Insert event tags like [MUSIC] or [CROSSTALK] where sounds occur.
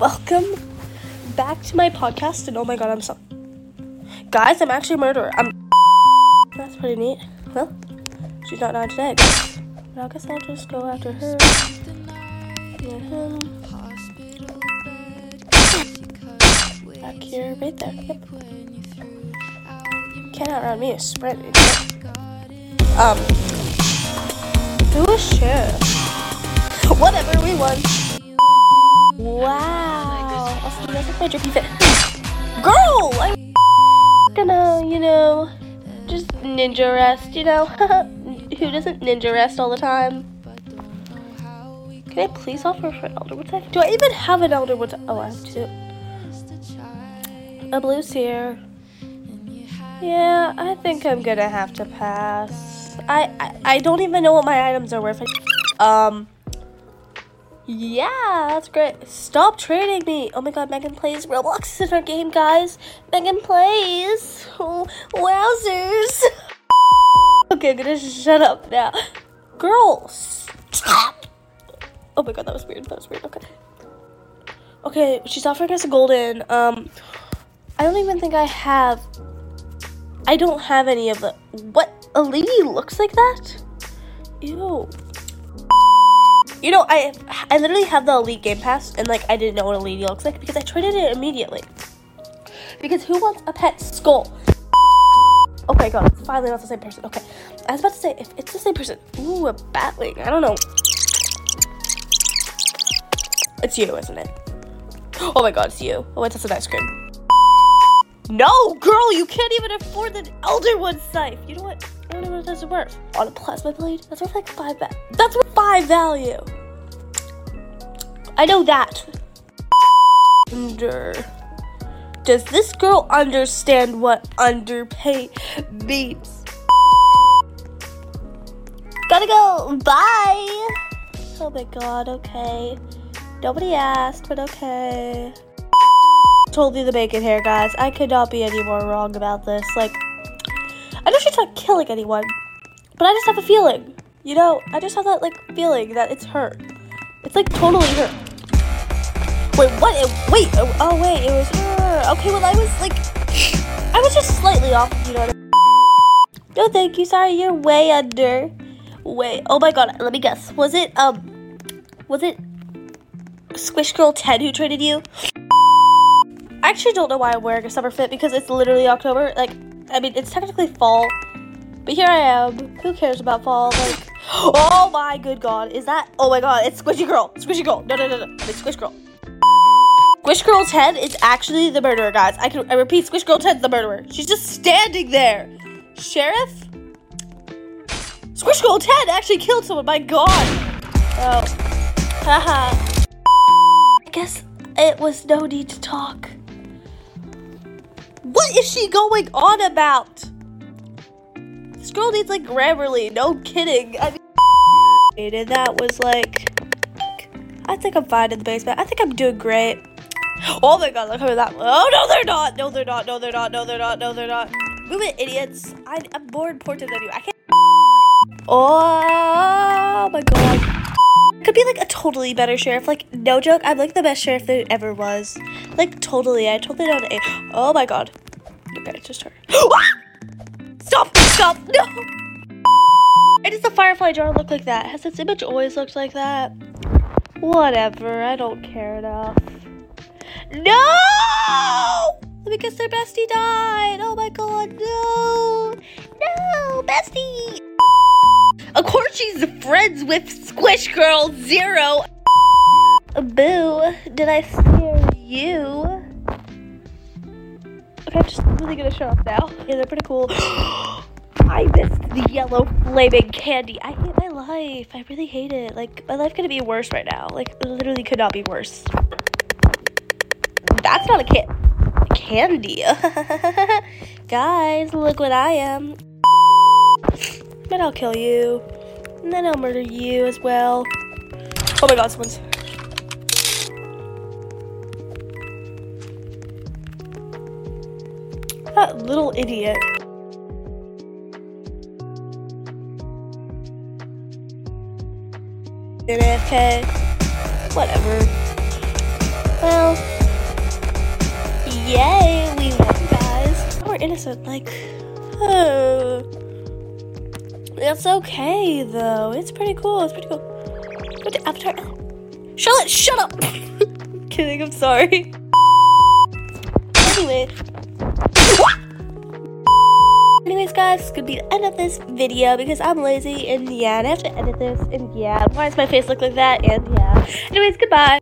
welcome back to my podcast. And oh my god, I'm so. Guys, I'm actually a murderer. I'm. That's pretty neat. Well, she's not dying today. But I guess I'll just go after her. Yeah, him. Back here, right there. Yep. Can't outrun me a sprint. Um. Do a share. Whatever, we won. Wow. Like my drippy fit. Girl! I'm gonna, you know, just ninja rest, you know? [LAUGHS] Who doesn't ninja rest all the time? Can I please offer for an Elderwood knife? Do I even have an Elderwood? Oh, I have two. A blue seer. Yeah, I think I'm gonna have to pass. I, I, I don't even know what my items are worth. Um. Yeah, that's great. Stop trading me. Oh my god, Megan plays Roblox in our game, guys. Megan plays. Oh, [LAUGHS] wowzers. [LAUGHS] okay, I'm gonna shut up now. Girl, stop. Oh my god, that was weird. That was weird. Okay. Okay, she's offering us a golden. Um, I don't even think I have. I don't have any of the. What? A lady looks like that? Ew. You know, I I literally have the Elite Game Pass, and like I didn't know what lady looks like because I traded it immediately. Because who wants a pet skull? Oh my god, it's finally not the same person. Okay, I was about to say if it's the same person. Ooh, a batling. I don't know. It's you, isn't it? [GASPS] Oh my god, it's you. Oh, it's just an ice cream. No, girl, you can't even afford the Elderwood scythe. You know what? I don't know what that's worth. On a plasma blade, that's worth like five. Va- that's worth five value. I know that. Under. Does this girl understand what underpay means? Gotta go. Bye. Oh my god. Okay. Nobody asked, but okay. Totally the bacon hair, guys. I could not be any more wrong about this. Like. She's not killing anyone, but I just have a feeling. You know, I just have that like feeling that it's her. It's like totally her. Wait, what? It, wait, oh, oh wait, it was her. Okay, well I was like, I was just slightly off. You know. I mean? No, thank you. Sorry, you're way under. Wait. Oh my god. Let me guess. Was it um? Was it Squish Girl Ten who traded you? I actually don't know why I'm wearing a summer fit because it's literally October. Like I mean, it's technically fall, but here I am. Who cares about fall? Like, [GASPS] oh my good god, is that? Oh my god, it's Squishy Girl. Squishy Girl. No, no, no, no. It's Squish Girl. Squish Girl's head is actually the murderer, guys. I can I repeat, Squish Girl's head's the murderer. She's just standing there. Sheriff? Squish Girl's head actually killed someone. My god. Oh. Haha. [LAUGHS] I guess it was no need to talk. What is she going on about? This girl needs like Grammarly, no kidding. I mean, and that was like, I think I'm fine in the basement. I think I'm doing great. Oh my god, look at that. Oh no, they're not. No, they're not. No, they're not. No, they're not. No, they're not. Move it, idiots. I, I'm more important than you. I can't. Oh my god. Could be like a totally better sheriff. Like, no joke, I'm like the best sheriff there ever was. Like, totally. I totally don't. Oh my god. Okay, it's just her. [GASPS] stop! Stop! No! Why does the Firefly jar look like that? Has its image always looked like that? Whatever, I don't care enough. No! Guess their bestie died. Oh my god, no! No, bestie! Of course she's friends with Squish Girl Zero. Boo, did I scare you? Okay, I'm just really gonna show off now. Yeah, they're pretty cool. [GASPS] I missed the yellow flaming candy. I hate my life. I really hate it. Like, my life could be worse right now. Like, literally could not be worse. That's not a a candy. [LAUGHS] Guys, look what I am. Then I'll kill you. And then I'll murder you as well. Oh my god, someone's. That little idiot. AFK. Whatever. Well, yay, we won, guys. We're innocent, like, oh. [SIGHS] It's okay, though. It's pretty cool. It's pretty cool. Go to Avatar. Charlotte, shut up! [LAUGHS] kidding, I'm sorry. [LAUGHS] Anyway. Anyways, guys, it's gonna be the end of this video because I'm lazy and yeah, and I have to edit this and yeah. Why does my face look like that? And yeah. Anyways, goodbye.